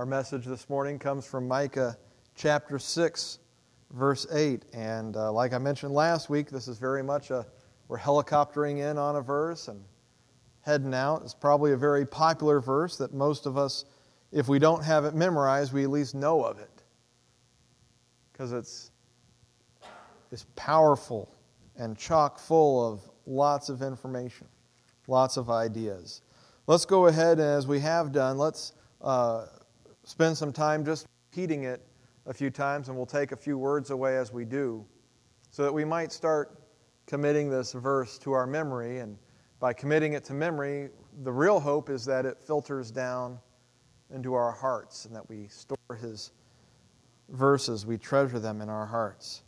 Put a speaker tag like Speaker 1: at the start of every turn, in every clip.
Speaker 1: Our message this morning comes from Micah chapter 6, verse 8. And uh, like I mentioned last week, this is very much a, we're helicoptering in on a verse and heading out. It's probably a very popular verse that most of us, if we don't have it memorized, we at least know of it. Because it's, it's powerful and chock full of lots of information, lots of ideas. Let's go ahead and, as we have done, let's uh, spend some time just repeating it a few times, and we'll take a few words away as we do, so that we might start committing this verse to our memory. And by committing it to memory, the real hope is that it filters down into our hearts and that we store His verses, we treasure them in our hearts.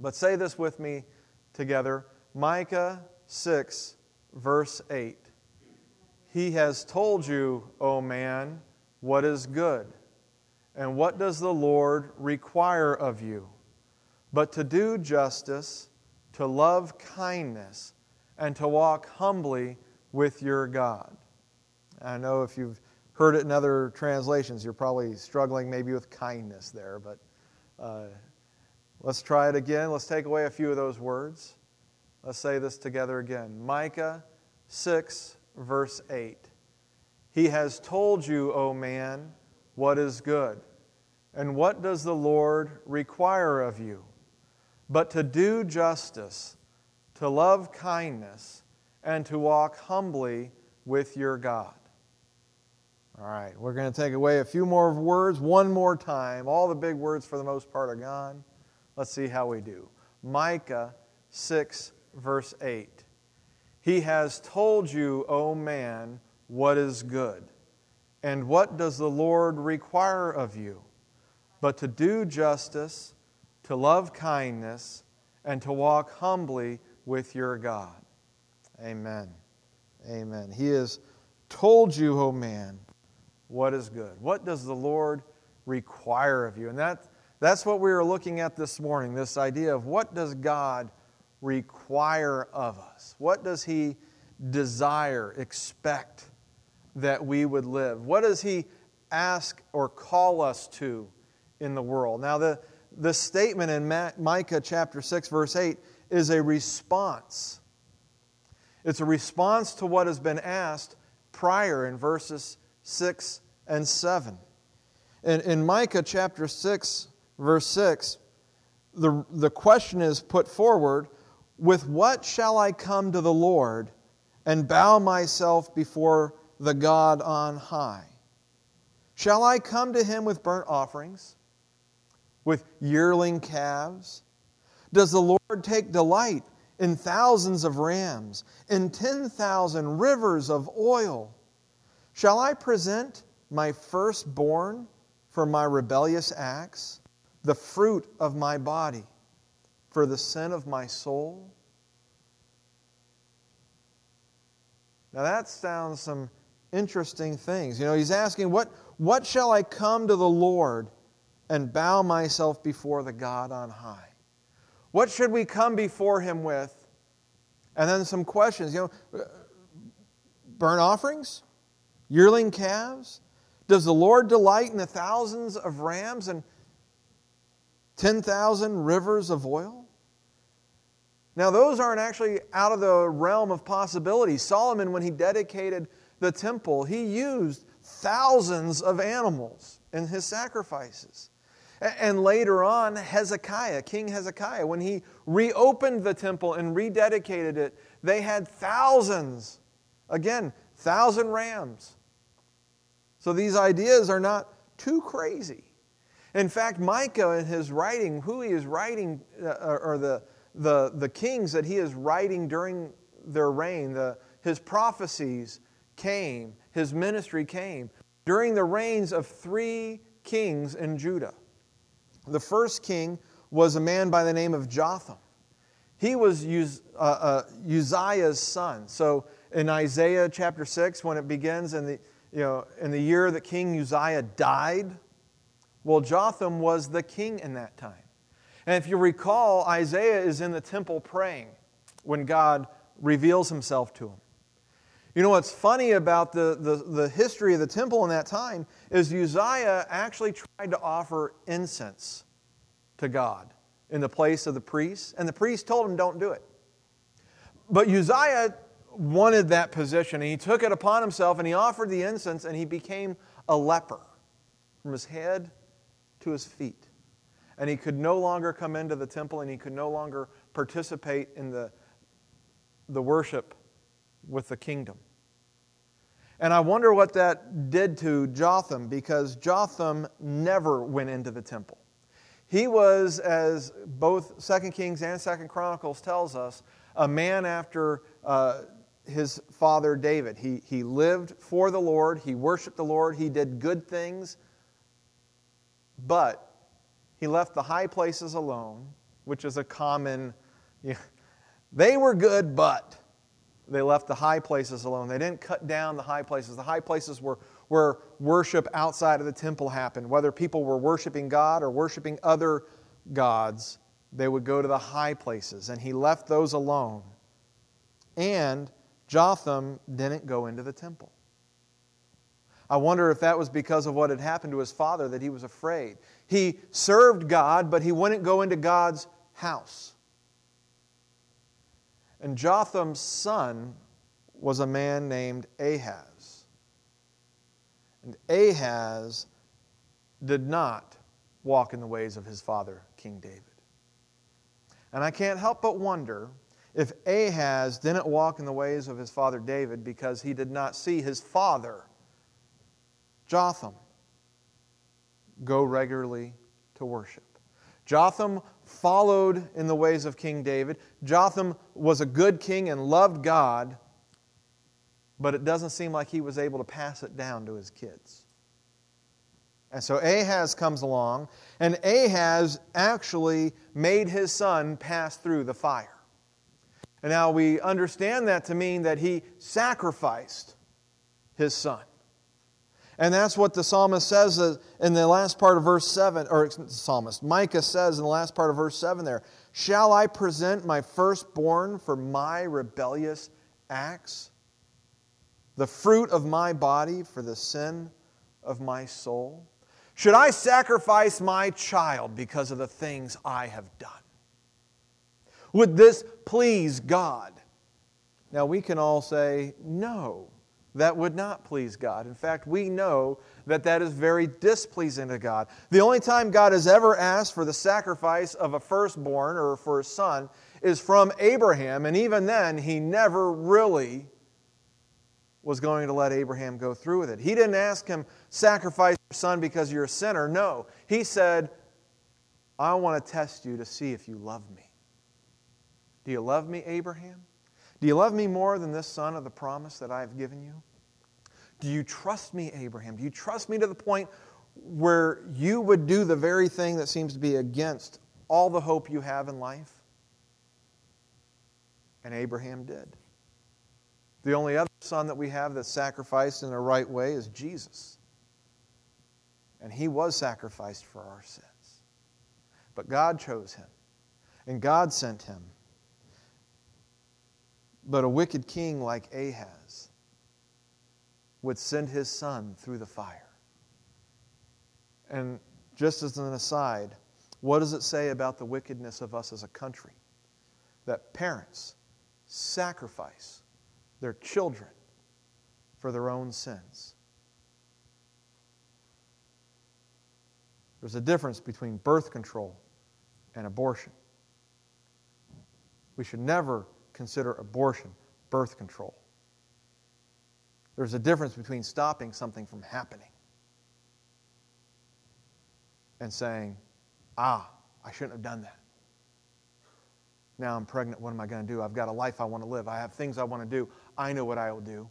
Speaker 1: But say this with me together Micah 6, verse 8. He has told you, O man, what is good. And what does the Lord require of you? But to do justice, to love kindness, and to walk humbly with your God. I know if you've heard it in other translations, you're probably struggling maybe with kindness there, but uh, let's try it again. Let's take away a few of those words. Let's say this together again. Micah 6, verse 8. He has told you, O man, what is good. And what does the Lord require of you? But to do justice, to love kindness, and to walk humbly with your God. All right, we're going to take away a few more words one more time. All the big words, for the most part, are gone. Let's see how we do. Micah 6, verse 8. He has told you, O man, what is good. And what does the Lord require of you? But to do justice, to love kindness, and to walk humbly with your God. Amen. Amen. He has told you, O man, what is good. What does the Lord require of you? And that, that's what we are looking at this morning this idea of what does God require of us? What does He desire, expect that we would live? What does He ask or call us to in the world? Now, the, the statement in Micah chapter 6, verse 8 is a response. It's a response to what has been asked prior in verses 6 and 7. In, in Micah chapter 6, verse 6, the, the question is put forward with what shall I come to the Lord and bow myself before the God on high? Shall I come to him with burnt offerings, with yearling calves? Does the Lord take delight in thousands of rams, in 10,000 rivers of oil? Shall I present my firstborn for my rebellious acts, the fruit of my body? for the sin of my soul? Now that sounds some interesting things. You know, he's asking, what, what shall I come to the Lord and bow myself before the God on high? What should we come before him with? And then some questions. You know, burnt offerings? Yearling calves? Does the Lord delight in the thousands of rams and 10,000 rivers of oil? Now, those aren't actually out of the realm of possibility. Solomon, when he dedicated the temple, he used thousands of animals in his sacrifices. And later on, Hezekiah, King Hezekiah, when he reopened the temple and rededicated it, they had thousands, again, thousand rams. So these ideas are not too crazy. In fact, Micah, in his writing, who he is writing, uh, or the, the, the kings that he is writing during their reign, the, his prophecies came, his ministry came during the reigns of three kings in Judah. The first king was a man by the name of Jotham. He was uh, uh, Uzziah's son. So in Isaiah chapter 6, when it begins in the, you know, in the year that King Uzziah died, well, Jotham was the king in that time. And if you recall, Isaiah is in the temple praying when God reveals himself to him. You know what's funny about the, the, the history of the temple in that time is Uzziah actually tried to offer incense to God in the place of the priests, and the priest told him, Don't do it. But Uzziah wanted that position, and he took it upon himself, and he offered the incense, and he became a leper from his head to his feet. And he could no longer come into the temple, and he could no longer participate in the, the worship with the kingdom. And I wonder what that did to Jotham because Jotham never went into the temple. He was, as both Second Kings and Second Chronicles tells us, a man after uh, his father David. He, he lived for the Lord, he worshiped the Lord, he did good things, but he left the high places alone, which is a common, you know, they were good, but they left the high places alone. They didn't cut down the high places. The high places were where worship outside of the temple happened. Whether people were worshiping God or worshiping other gods, they would go to the high places. And he left those alone. And Jotham didn't go into the temple. I wonder if that was because of what had happened to his father that he was afraid. He served God, but he wouldn't go into God's house. And Jotham's son was a man named Ahaz. And Ahaz did not walk in the ways of his father, King David. And I can't help but wonder if Ahaz didn't walk in the ways of his father David because he did not see his father, Jotham, go regularly to worship. Jotham followed in the ways of King David. Jotham was a good king and loved God, but it doesn't seem like he was able to pass it down to his kids. And so Ahaz comes along, and Ahaz actually made his son pass through the fire. And now we understand that to mean that he sacrificed his son. And that's what the psalmist says uh, in the last part of verse 7, or the psalmist, Micah says in the last part of verse 7 there, Shall I present my firstborn for my rebellious acts? The fruit of my body for the sin of my soul? Should I sacrifice my child because of the things I have done? Would this please God? Now we can all say, no, that would not please God. In fact, we know that that is very displeasing to God. The only time God has ever asked for the sacrifice of a firstborn or for a son is from Abraham, and even then, he never really was going to let Abraham go through with it. He didn't ask him, sacrifice your son because you're a sinner. No, he said, I want to test you to see if you love me. Do you love me, Abraham? Do you love me more than this son of the promise that I have given you? Do you trust me, Abraham? Do you trust me to the point where you would do the very thing that seems to be against all the hope you have in life? And Abraham did. The only other son that we have that's sacrificed in the right way is Jesus. And he was sacrificed for our sins. But God chose him, and God sent him. But a wicked king like Ahaz would send his son through the fire. And just as an aside, what does it say about the wickedness of us as a country? That parents sacrifice their children for their own sins. There's a difference between birth control and abortion. We should never consider abortion birth control. There's a difference between stopping something from happening and saying, ah, I shouldn't have done that. Now I'm pregnant. What am I going to do? I've got a life I want to live. I have things I want to do. I know what I will do.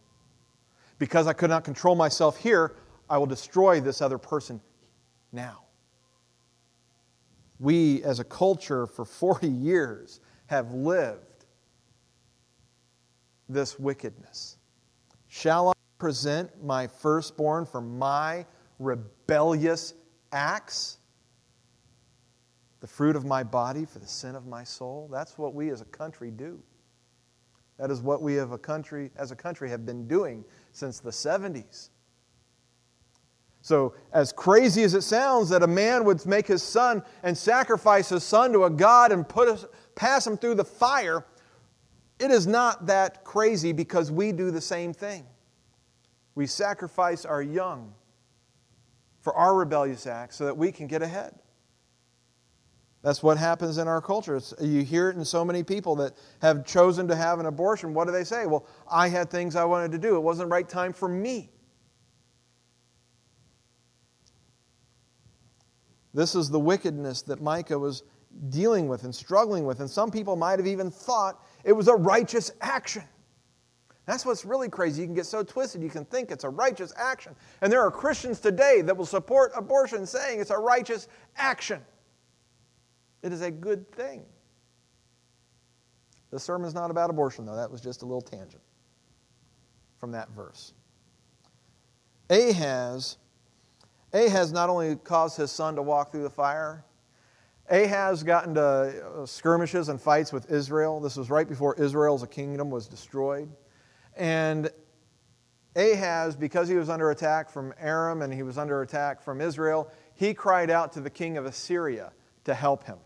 Speaker 1: Because I could not control myself here, I will destroy this other person now. We, as a culture, for 40 years have lived this wickedness. Shall I present my firstborn for my rebellious acts? The fruit of my body for the sin of my soul? That's what we as a country do. That is what we have a country, as a country have been doing since the 70s. So, as crazy as it sounds that a man would make his son and sacrifice his son to a God and put pass him through the fire, it is not that crazy because we do the same thing. We sacrifice our young for our rebellious acts so that we can get ahead. That's what happens in our culture. It's, you hear it in so many people that have chosen to have an abortion. What do they say? Well, I had things I wanted to do. It wasn't the right time for me. This is the wickedness that Micah was dealing with and struggling with. And some people might have even thought it was a righteous action. That's what's really crazy. You can get so twisted, you can think it's a righteous action. And there are Christians today that will support abortion saying it's a righteous action. It is a good thing. The sermon's not about abortion, though. That was just a little tangent from that verse. Ahaz, Ahaz not only caused his son to walk through the fire, Ahaz got into uh, skirmishes and fights with Israel. This was right before Israel's kingdom was destroyed. And Ahaz, because he was under attack from Aram and he was under attack from Israel, he cried out to the king of Assyria to help him.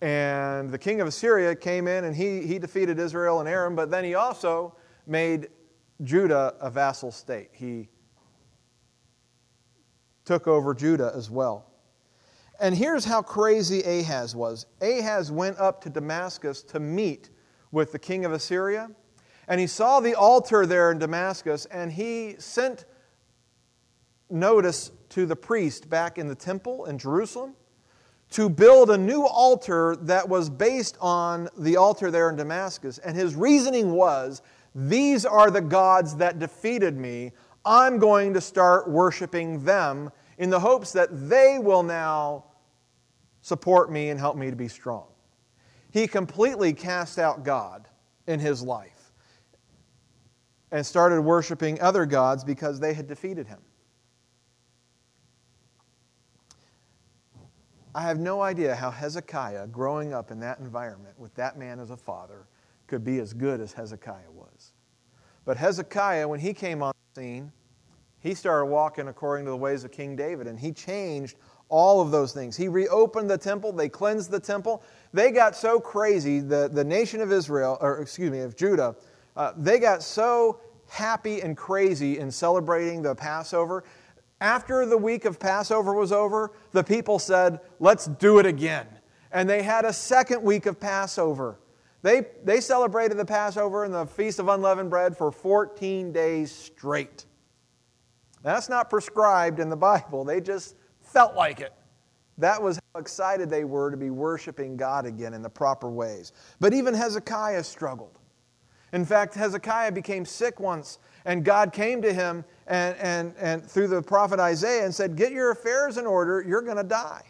Speaker 1: And the king of Assyria came in and he, he defeated Israel and Aram, but then he also made Judah a vassal state. He took over Judah as well. And here's how crazy Ahaz was Ahaz went up to Damascus to meet with the king of Assyria, and he saw the altar there in Damascus, and he sent notice to the priest back in the temple in Jerusalem to build a new altar that was based on the altar there in Damascus. And his reasoning was these are the gods that defeated me. I'm going to start worshiping them in the hopes that they will now support me and help me to be strong. He completely cast out God in his life and started worshiping other gods because they had defeated him. I have no idea how Hezekiah, growing up in that environment with that man as a father, could be as good as Hezekiah was. But Hezekiah, when he came on the scene, he started walking according to the ways of King David, and he changed all of those things. He reopened the temple, they cleansed the temple. They got so crazy, the, the nation of Israel, or excuse me, of Judah, uh, they got so happy and crazy in celebrating the Passover after the week of Passover was over, the people said, Let's do it again. And they had a second week of Passover. They, they celebrated the Passover and the Feast of Unleavened Bread for 14 days straight. That's not prescribed in the Bible, they just felt like it. That was how excited they were to be worshiping God again in the proper ways. But even Hezekiah struggled. In fact, Hezekiah became sick once, and God came to him and, and, and through the prophet Isaiah and said, Get your affairs in order, you're going to die.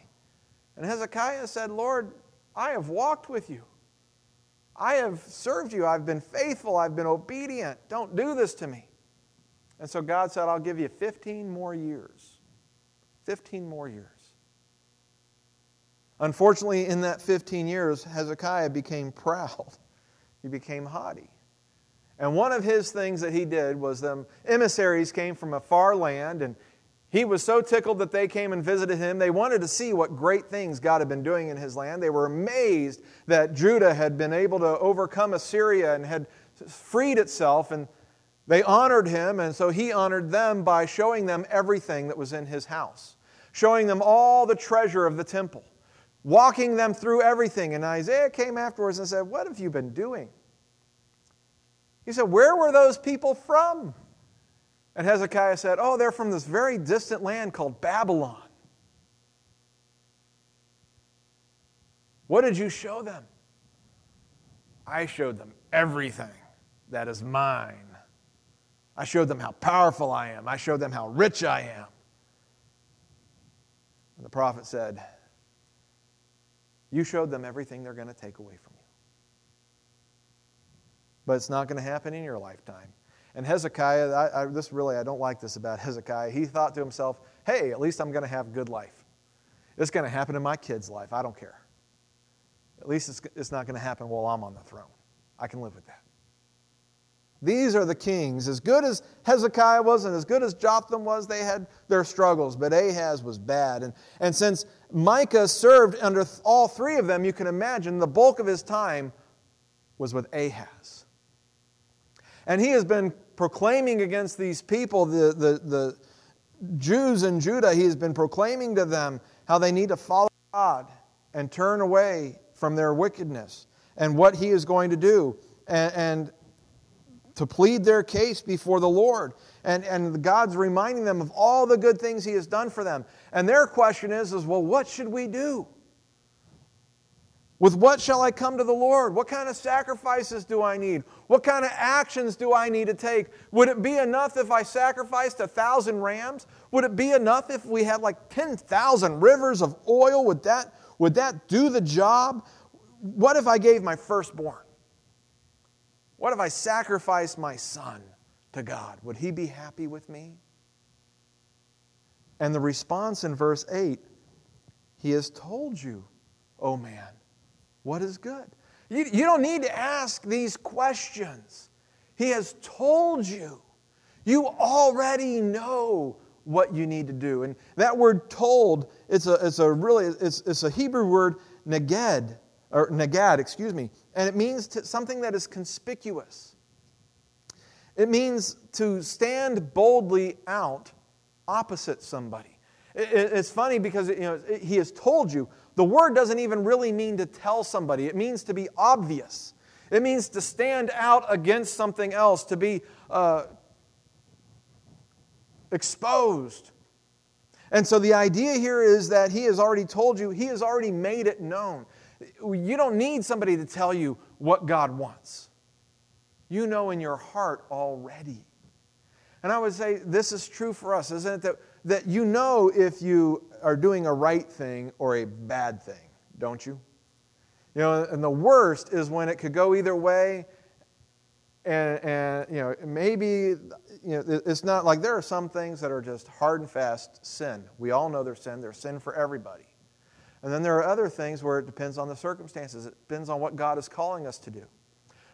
Speaker 1: And Hezekiah said, Lord, I have walked with you. I have served you. I've been faithful. I've been obedient. Don't do this to me. And so God said, I'll give you 15 more years. 15 more years. Unfortunately, in that 15 years, Hezekiah became proud. He became haughty. And one of his things that he did was them emissaries came from a far land, and he was so tickled that they came and visited him. They wanted to see what great things God had been doing in his land. They were amazed that Judah had been able to overcome Assyria and had freed itself, and they honored him, and so he honored them by showing them everything that was in his house, showing them all the treasure of the temple, walking them through everything. And Isaiah came afterwards and said, What have you been doing? He said, Where were those people from? And Hezekiah said, Oh, they're from this very distant land called Babylon. What did you show them? I showed them everything that is mine. I showed them how powerful I am. I showed them how rich I am. And the prophet said, You showed them everything they're going to take away from you but it's not going to happen in your lifetime. And Hezekiah, I, I, this really, I don't like this about Hezekiah. He thought to himself, hey, at least I'm going to have a good life. It's going to happen in my kid's life. I don't care. At least it's, it's not going to happen while I'm on the throne. I can live with that. These are the kings. As good as Hezekiah was and as good as Jotham was, they had their struggles, but Ahaz was bad. And, and since Micah served under all three of them, you can imagine the bulk of his time was with Ahaz. And he has been proclaiming against these people, the, the, the Jews in Judah, he has been proclaiming to them how they need to follow God and turn away from their wickedness and what he is going to do. And, and to plead their case before the Lord. And, and God's reminding them of all the good things He has done for them. And their question is, is, well, what should we do? With what shall I come to the Lord? What kind of sacrifices do I need? What kind of actions do I need to take? Would it be enough if I sacrificed a thousand rams? Would it be enough if we had like 10,000 rivers of oil? Would that, would that do the job? What if I gave my firstborn? What if I sacrificed my son to God? Would he be happy with me? And the response in verse 8 He has told you, oh man, what is good? You, you don't need to ask these questions. He has told you. You already know what you need to do. And that word told, it's a, it's a really, it's, it's a Hebrew word, neged, or nagad, excuse me, and it means to, something that is conspicuous. It means to stand boldly out opposite somebody. It, it, it's funny because you know, it, he has told you. The word doesn't even really mean to tell somebody, it means to be obvious. It means to stand out against something else, to be uh, exposed. And so the idea here is that he has already told you, he has already made it known. You don't need somebody to tell you what God wants. You know in your heart already. And I would say this is true for us, isn't it? That, that you know if you are doing a right thing or a bad thing, don't you? You know, and the worst is when it could go either way. And, and you know, maybe, you know, it's not like there are some things that are just hard and fast sin. We all know there's sin. There's sin for everybody. And then there are other things where it depends on the circumstances, it depends on what God is calling us to do.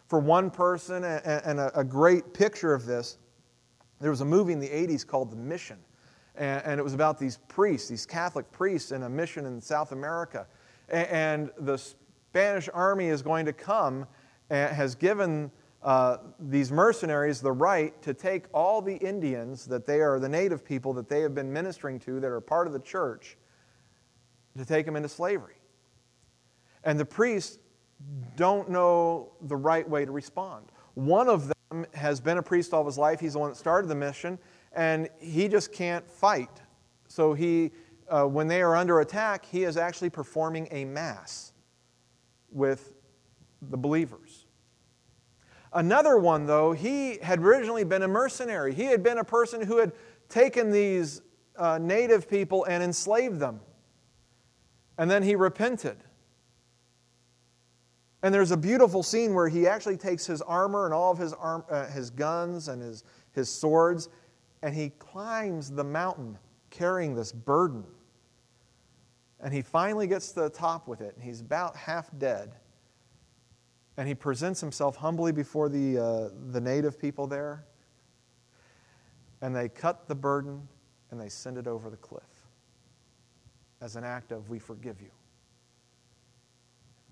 Speaker 1: For one person, and a great picture of this, there was a movie in the 80s called The Mission. And it was about these priests, these Catholic priests in a mission in South America. And the Spanish army is going to come and has given uh, these mercenaries the right to take all the Indians that they are the native people that they have been ministering to that are part of the church to take them into slavery. And the priests don't know the right way to respond. One of them has been a priest all his life. He's the one that started the mission, and he just can't fight. So he, uh, when they are under attack, he is actually performing a mass with the believers. Another one, though, he had originally been a mercenary. He had been a person who had taken these uh, native people and enslaved them. And then he repented. And there's a beautiful scene where he actually takes his armor and all of his, arm, uh, his guns and his, his swords, and he climbs the mountain carrying this burden. And he finally gets to the top with it, and he's about half dead. And he presents himself humbly before the, uh, the native people there. And they cut the burden and they send it over the cliff as an act of, we forgive you.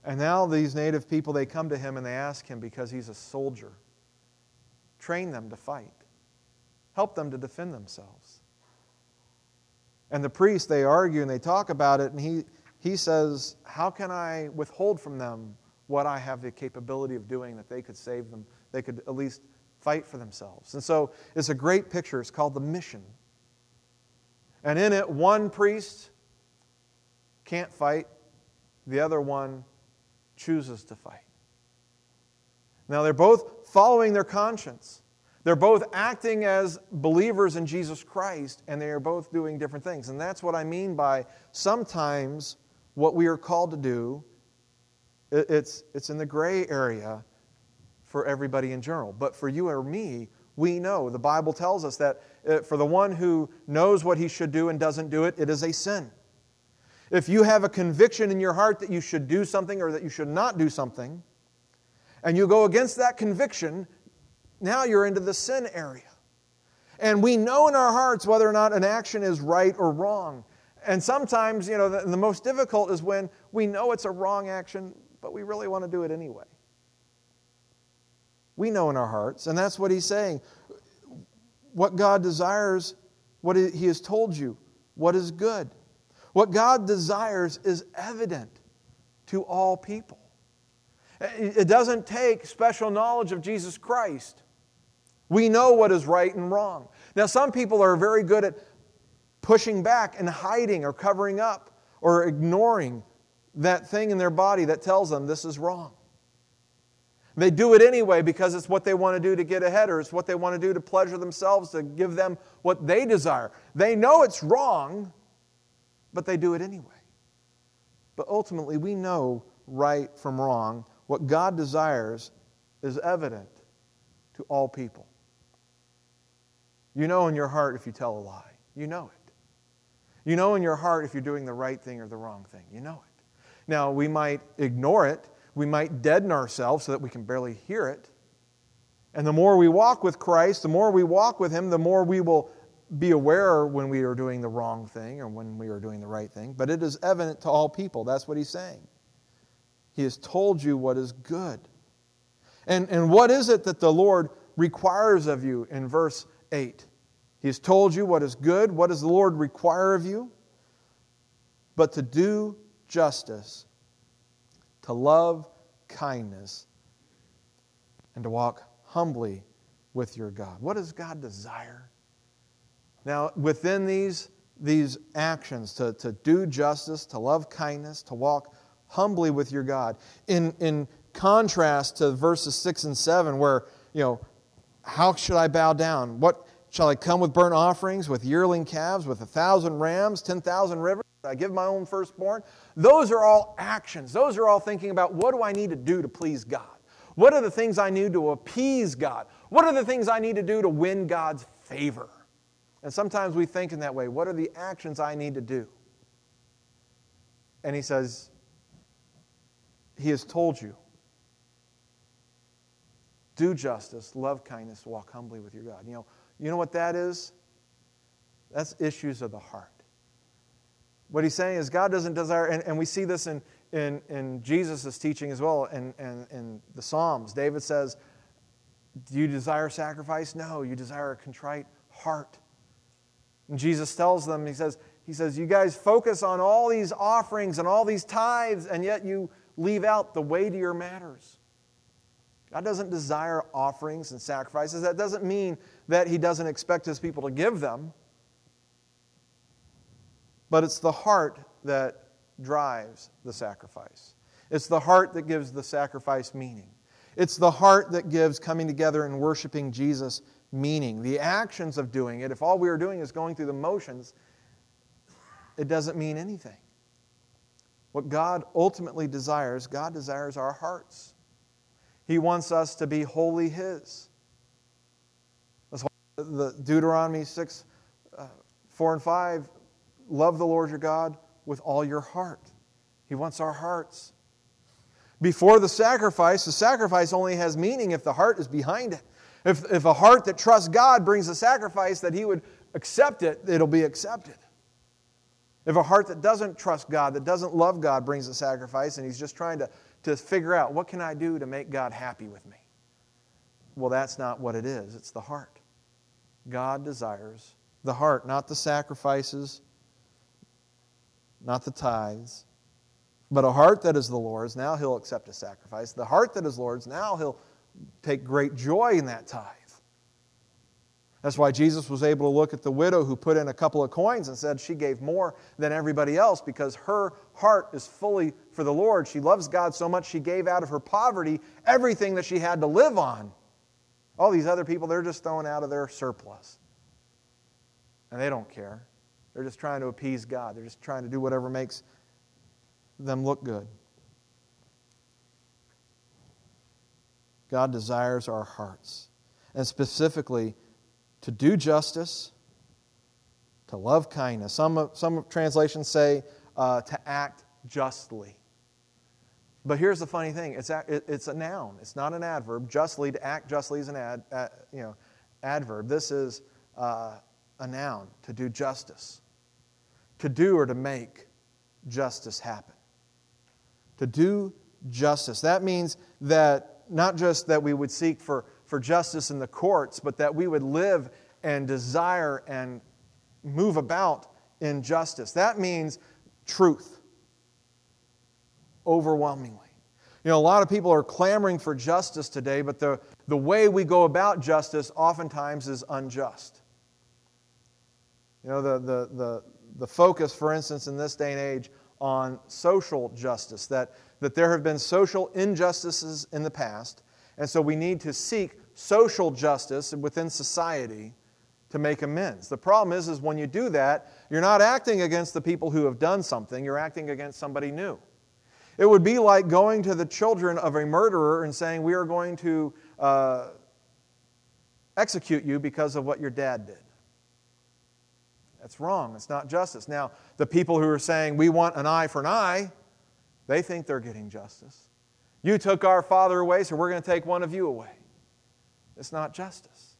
Speaker 1: And now these native people, they come to him and they ask him because he's a soldier, train them to fight, help them to defend themselves. And the priests, they argue and they talk about it, and he, he says, How can I withhold from them what I have the capability of doing that they could save them? They could at least fight for themselves. And so it's a great picture. It's called the mission. And in it, one priest can't fight, the other one chooses to fight. Now, they're both following their conscience. They're both acting as believers in Jesus Christ, and they are both doing different things. And that's what I mean by sometimes what we are called to do, it's, it's in the gray area for everybody in general. But for you or me, we know. The Bible tells us that uh, for the one who knows what he should do and doesn't do it, it is a sin. If you have a conviction in your heart that you should do something or that you should not do something, and you go against that conviction, now you're into the sin area. And we know in our hearts whether or not an action is right or wrong. And sometimes, you know, the, the, most difficult is when we know it's a wrong action, but we really want to do it anyway. We know in our hearts, and that's what he's saying. What God desires, what he has told you, what is good. What God desires is evident to all people. It doesn't take special knowledge of Jesus Christ. We know what is right and wrong. Now, some people are very good at pushing back and hiding or covering up or ignoring that thing in their body that tells them this is wrong. They do it anyway because it's what they want to do to get ahead or it's what they want to do to pleasure themselves, to give them what they desire. They know it's wrong, but they do it anyway. But ultimately, we know right from wrong. What God desires is evident to all people. You know in your heart if you tell a lie. You know it. You know in your heart if you're doing the right thing or the wrong thing. You know it. Now, we might ignore it. We might deaden ourselves so that we can barely hear it. And the more we walk with Christ, the more we walk with Him, the more we will be aware when we are doing the wrong thing or when we are doing the right thing. But it is evident to all people. That's what He's saying. He has told you what is good. And, and what is it that the Lord requires of you in verse 8? He has told you what is good. What does the Lord require of you? But to do justice, to love kindness, and to walk humbly with your God. What does God desire? Now, within these, these actions, to, to do justice, to love kindness, to walk humbly with your God, in, in contrast to verses 6 and 7, where, you know, how should I bow down? What shall I come with burnt offerings, with yearling calves, with a thousand rams, 10,000 rivers? I give my own firstborn. Those are all actions. Those are all thinking about what do I need to do to please God? What are the things I need to appease God? What are the things I need to do to win God's favor? And sometimes we think in that way. What are the actions I need to do? And he says, He has told you. Do justice, love kindness, walk humbly with your God. You know, you know what that is? That's issues of the heart. What he's saying is God doesn't desire, and, and we see this in, in, in Jesus' teaching as well, and in, in, in the Psalms. David says, Do you desire sacrifice? No, you desire a contrite heart. And Jesus tells them, he says, he says, You guys focus on all these offerings and all these tithes, and yet you leave out the weightier matters. God doesn't desire offerings and sacrifices. That doesn't mean that He doesn't expect His people to give them, but it's the heart that drives the sacrifice. It's the heart that gives the sacrifice meaning. It's the heart that gives coming together and worshiping Jesus meaning. The actions of doing it, if all we are doing is going through the motions, it doesn't mean anything. What God ultimately desires, God desires our hearts. He wants us to be wholly His. That's why the Deuteronomy 6, uh, 4 and 5 love the Lord your God with all your heart. He wants our hearts. Before the sacrifice, the sacrifice only has meaning if the heart is behind it. If, if a heart that trusts God brings a sacrifice that He would accept it, it'll be accepted. If a heart that doesn't trust God, that doesn't love God, brings a sacrifice and He's just trying to, to figure out what can I do to make God happy with me? Well, that's not what it is. It's the heart. God desires the heart, not the sacrifices, not the tithes, but a heart that is the Lord's. Now He'll accept a sacrifice. The heart that is Lord's, now He'll take great joy in that tithe. That's why Jesus was able to look at the widow who put in a couple of coins and said she gave more than everybody else because her heart is fully for the Lord. She loves God so much she gave out of her poverty everything that she had to live on. All these other people, they're just throwing out of their surplus. And they don't care. They're just trying to appease God, they're just trying to do whatever makes them look good. God desires our hearts, and specifically to do justice, to love kindness. Some, some translations say uh, to act justly. But here's the funny thing it's a, it's a noun, it's not an adverb. Justly, to act justly is an ad, ad you know, adverb. This is uh, a noun, to do justice. To do or to make justice happen. To do justice. That means that not just that we would seek for, for justice in the courts, but that we would live and desire and move about in justice. That means truth overwhelmingly. You know, a lot of people are clamoring for justice today, but the, the way we go about justice oftentimes is unjust. You know, the, the, the, the focus, for instance, in this day and age on social justice, that, that there have been social injustices in the past, and so we need to seek social justice within society to make amends. The problem is, is when you do that, you're not acting against the people who have done something, you're acting against somebody new. It would be like going to the children of a murderer and saying, We are going to uh, execute you because of what your dad did. That's wrong. It's not justice. Now, the people who are saying, We want an eye for an eye, they think they're getting justice. You took our father away, so we're going to take one of you away. It's not justice.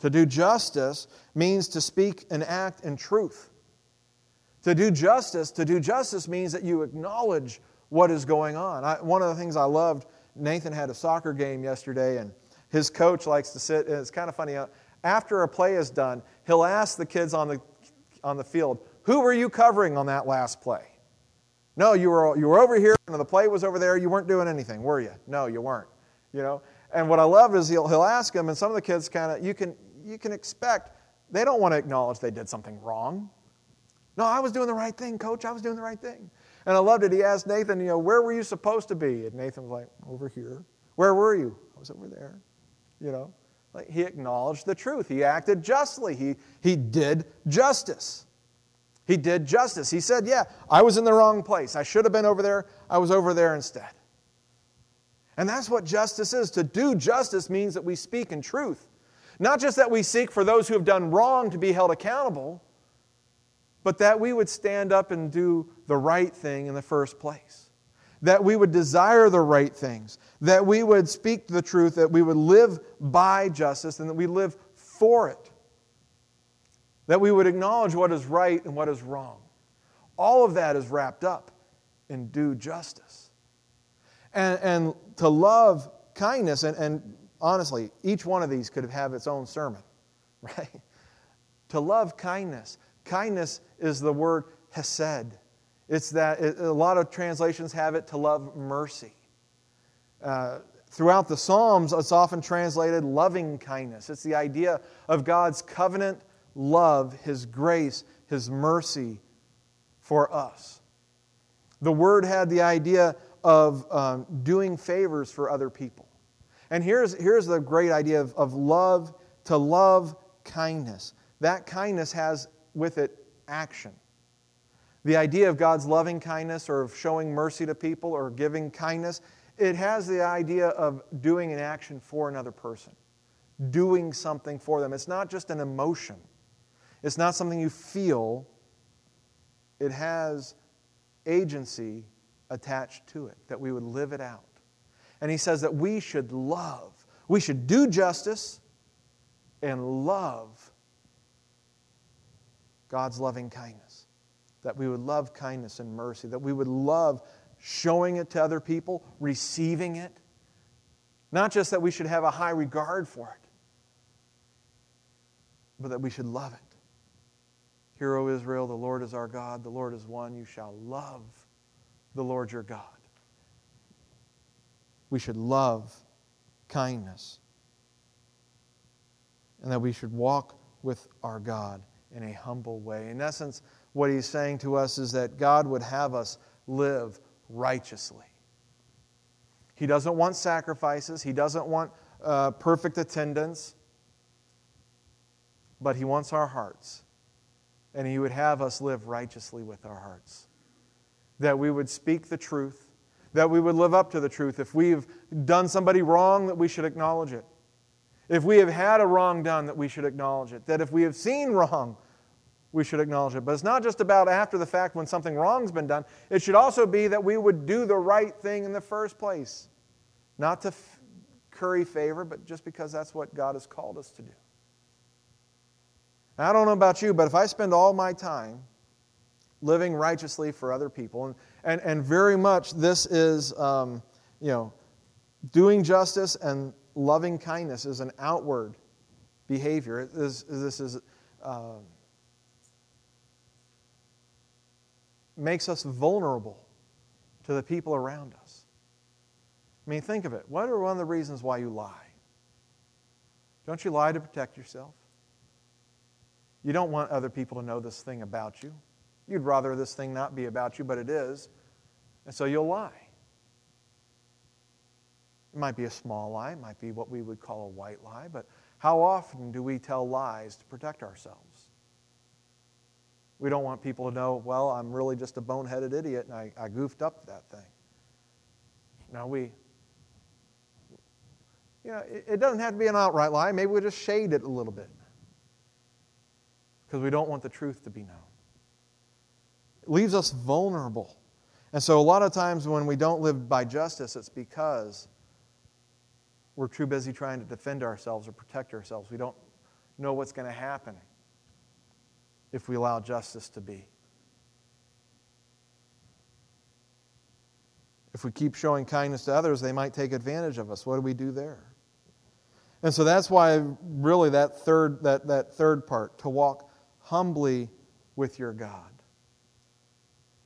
Speaker 1: To do justice means to speak and act in truth. To do justice, to do justice means that you acknowledge what is going on. I, one of the things I loved, Nathan had a soccer game yesterday, and his coach likes to sit, and it's kind of funny. Uh, after a play is done, he'll ask the kids on the, on the field, Who were you covering on that last play? No, you were, you were over here, and the play was over there. You weren't doing anything, were you? No, you weren't. You know? And what I love is he'll, he'll ask them, and some of the kids kind of, you can, you can expect they don't want to acknowledge they did something wrong. No, I was doing the right thing, coach. I was doing the right thing. And I loved it. He asked Nathan, you know, where were you supposed to be? And Nathan was like, over here. Where were you? I was over there. You know, like he acknowledged the truth. He acted justly. He, he did justice. He did justice. He said, yeah, I was in the wrong place. I should have been over there. I was over there instead. And that's what justice is. To do justice means that we speak in truth. Not just that we seek for those who have done wrong to be held accountable, but that we would stand up and do the right thing in the first place. That we would desire the right things. That we would speak the truth. That we would live by justice and that we live for it. That we would acknowledge what is right and what is wrong. All of that is wrapped up in do justice. And, and to love kindness, and, and honestly, each one of these could have its own sermon, right? to love kindness. Kindness is the word hesed. It's that it, a lot of translations have it to love mercy. Uh, throughout the Psalms, it's often translated loving kindness. It's the idea of God's covenant love, His grace, His mercy for us. The word had the idea of um, doing favors for other people. And here's, here's the great idea of, of love, to love kindness. That kindness has with it action. The idea of God's loving kindness or of showing mercy to people or giving kindness, it has the idea of doing an action for another person, doing something for them. It's not just an emotion, it's not something you feel, it has agency attached to it, that we would live it out. And he says that we should love, we should do justice and love God's loving kindness. That we would love kindness and mercy, that we would love showing it to other people, receiving it. Not just that we should have a high regard for it, but that we should love it. Hear, O Israel, the Lord is our God, the Lord is one. You shall love the Lord your God. We should love kindness. And that we should walk with our God in a humble way. In essence, what he's saying to us is that God would have us live righteously. He doesn't want sacrifices, he doesn't want uh, perfect attendance, but he wants our hearts. And he would have us live righteously with our hearts. That we would speak the truth, that we would live up to the truth. If we've done somebody wrong, that we should acknowledge it. If we have had a wrong done, that we should acknowledge it. That if we have seen wrong, we should acknowledge it. But it's not just about after the fact when something wrong's been done. It should also be that we would do the right thing in the first place. Not to f- curry favor, but just because that's what God has called us to do. I don't know about you, but if I spend all my time living righteously for other people, and, and, and very much this is, um, you know, doing justice and loving kindness is an outward behavior. It is, this is. Uh, makes us vulnerable to the people around us. I mean, think of it. What are one of the reasons why you lie? Don't you lie to protect yourself? You don't want other people to know this thing about you. You'd rather this thing not be about you, but it is. And so you'll lie. It might be a small lie, it might be what we would call a white lie, but how often do we tell lies to protect ourselves? We don't want people to know, well, I'm really just a boneheaded idiot and I, I goofed up that thing. Now we, you know, it, it doesn't have to be an outright lie. Maybe we just shade it a little bit because we don't want the truth to be known. It leaves us vulnerable. And so, a lot of times when we don't live by justice, it's because we're too busy trying to defend ourselves or protect ourselves. We don't know what's going to happen if we allow justice to be. If we keep showing kindness to others, they might take advantage of us. What do we do there? And so that's why really that third, that, that third part, to walk humbly with your God.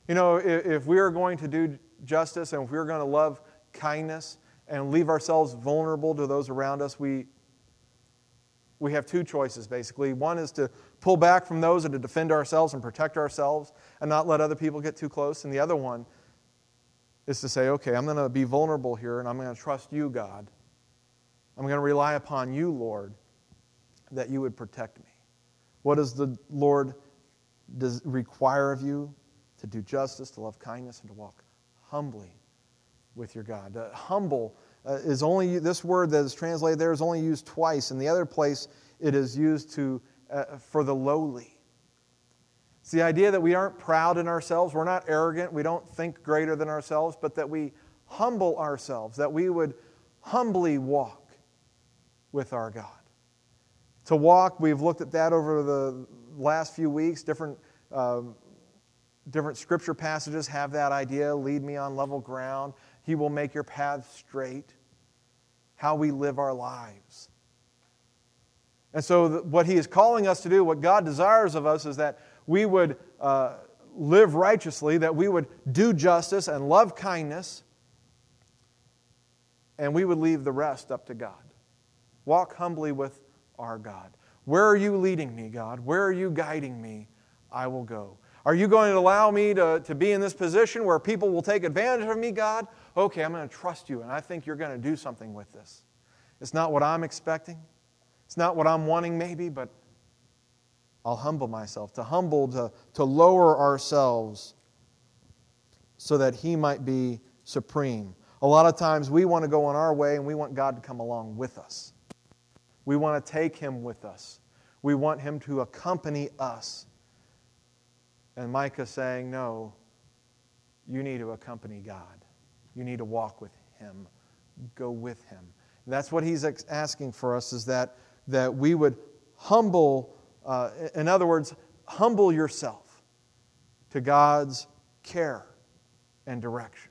Speaker 1: You know, if, if we are going to do justice and if we're going to love kindness and leave ourselves vulnerable to those around us, we, we have two choices basically. One is to pull back from those and to defend ourselves and protect ourselves and not let other people get too close. And the other one is to say, okay, I'm going to be vulnerable here and I'm going to trust you, God. I'm going to rely upon you, Lord, that you would protect me. What does the Lord require of you? To do justice, to love kindness, and to walk humbly with your God. Uh, humble uh, is only, this word that is translated there is only used twice. In the other place, it is used to, uh, for the lowly. It's the idea that we aren't proud in ourselves, we're not arrogant, we don't think greater than ourselves, but that we humble ourselves, that we would humbly walk with our God. To walk, we've looked at that over the last few weeks. Different, uh, different scripture passages have that idea lead me on level ground. He will make your path straight. How we live our lives. And so, what He is calling us to do, what God desires of us, is that we would uh, live righteously, that we would do justice and love kindness, and we would leave the rest up to God. Walk humbly with our God. Where are you leading me, God? Where are you guiding me? I will go. Are you going to allow me to, to be in this position where people will take advantage of me, God? Okay, I'm going to trust you, and I think you're going to do something with this. It's not what I'm expecting, it's not what I'm wanting, maybe, but I'll humble myself. To humble, to, to lower ourselves so that He might be supreme. A lot of times we want to go on our way and we want God to come along with us. We want to take Him with us. We want Him to accompany us. And Micah saying, No, you need to accompany God. You need to walk with Him. Go with Him. And that's what He's asking for us is that, that we would humble, uh, in other words, humble yourself to God's care and direction.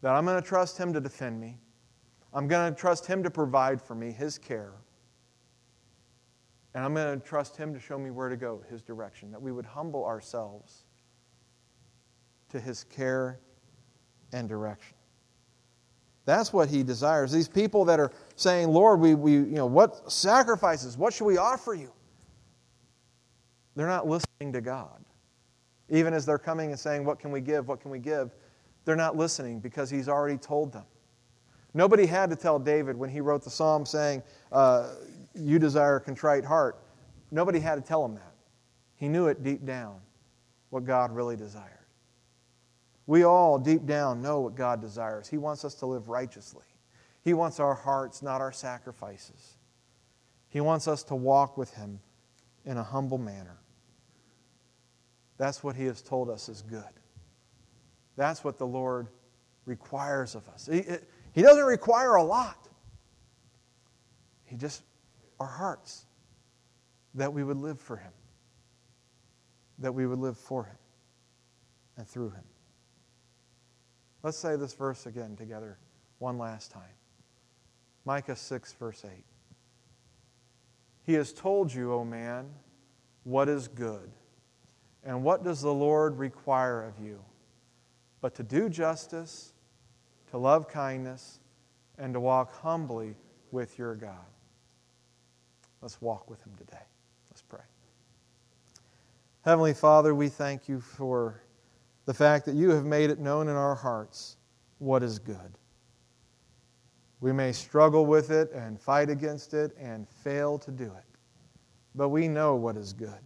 Speaker 1: That I'm going to trust Him to defend me. I'm going to trust Him to provide for me, His care. And I'm going to trust Him to show me where to go, His direction, that we would humble ourselves to His care and direction. That's what He desires. These people that are saying, Lord, we, we, you know, what sacrifices, what should we offer you? They're not listening to God. Even as they're coming and saying, What can we give? What can we give? They're not listening because He's already told them. Nobody had to tell David when he wrote the psalm saying, uh, You desire a contrite heart. Nobody had to tell him that. He knew it deep down, what God really desired. We all, deep down, know what God desires. He wants us to live righteously, He wants our hearts, not our sacrifices. He wants us to walk with Him in a humble manner. That's what He has told us is good. That's what the Lord requires of us. He, it, he doesn't require a lot, He just, our hearts, that we would live for Him, that we would live for Him and through Him. Let's say this verse again together one last time. Micah 6, verse 8. He has told you, O man, what is good. And what does the Lord require of you? But to do justice, to love kindness, and to walk humbly with your God. Let's walk with Him today. Let's pray. Heavenly Father, we thank you for the fact that you have made it known in our hearts what is good. We may struggle with it and fight against it and fail to do it, but we know what is good.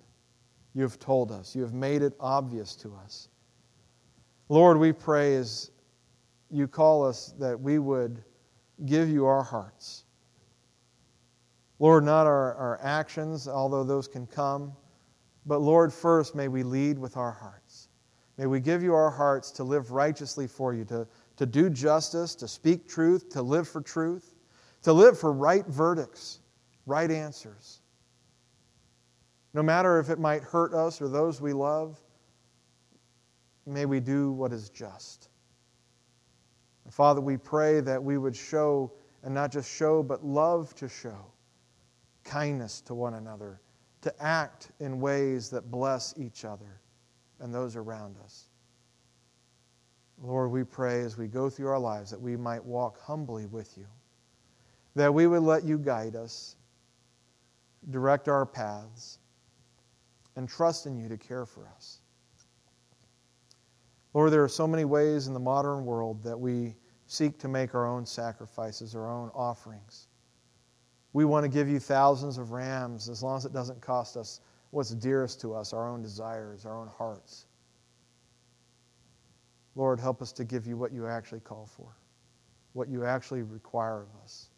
Speaker 1: You have told us, you have made it obvious to us. Lord, we pray as you call us that we would give you our hearts. Lord, not our, our actions, although those can come, but Lord, first may we lead with our hearts. May we give you our hearts to live righteously for you, to, to do justice, to speak truth, to live for truth, to live for right verdicts, right answers. No matter if it might hurt us or those we love, may we do what is just. Father, we pray that we would show, and not just show, but love to show, kindness to one another, to act in ways that bless each other and those around us. Lord, we pray as we go through our lives that we might walk humbly with you, that we would let you guide us, direct our paths, and trust in you to care for us. Lord, there are so many ways in the modern world that we seek to make our own sacrifices, our own offerings. We want to give you thousands of rams as long as it doesn't cost us what's dearest to us, our own desires, our own hearts. Lord, help us to give you what you actually call for, what you actually require of us,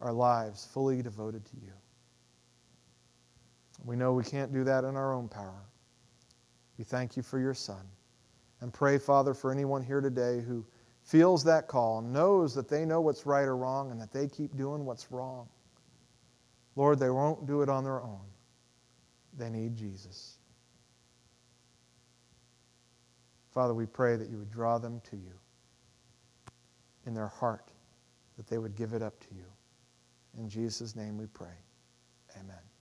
Speaker 1: our lives fully devoted to you. We know we can't do that in our own power. We thank you for your Son. And pray, Father, for anyone here today who feels that call, knows that they know what's right or wrong, and that they keep doing what's wrong. Lord, they won't do it on their own. They need Jesus. Father, we pray that you would draw them to you in their heart, that they would give it up to you. In Jesus' name we pray. Amen.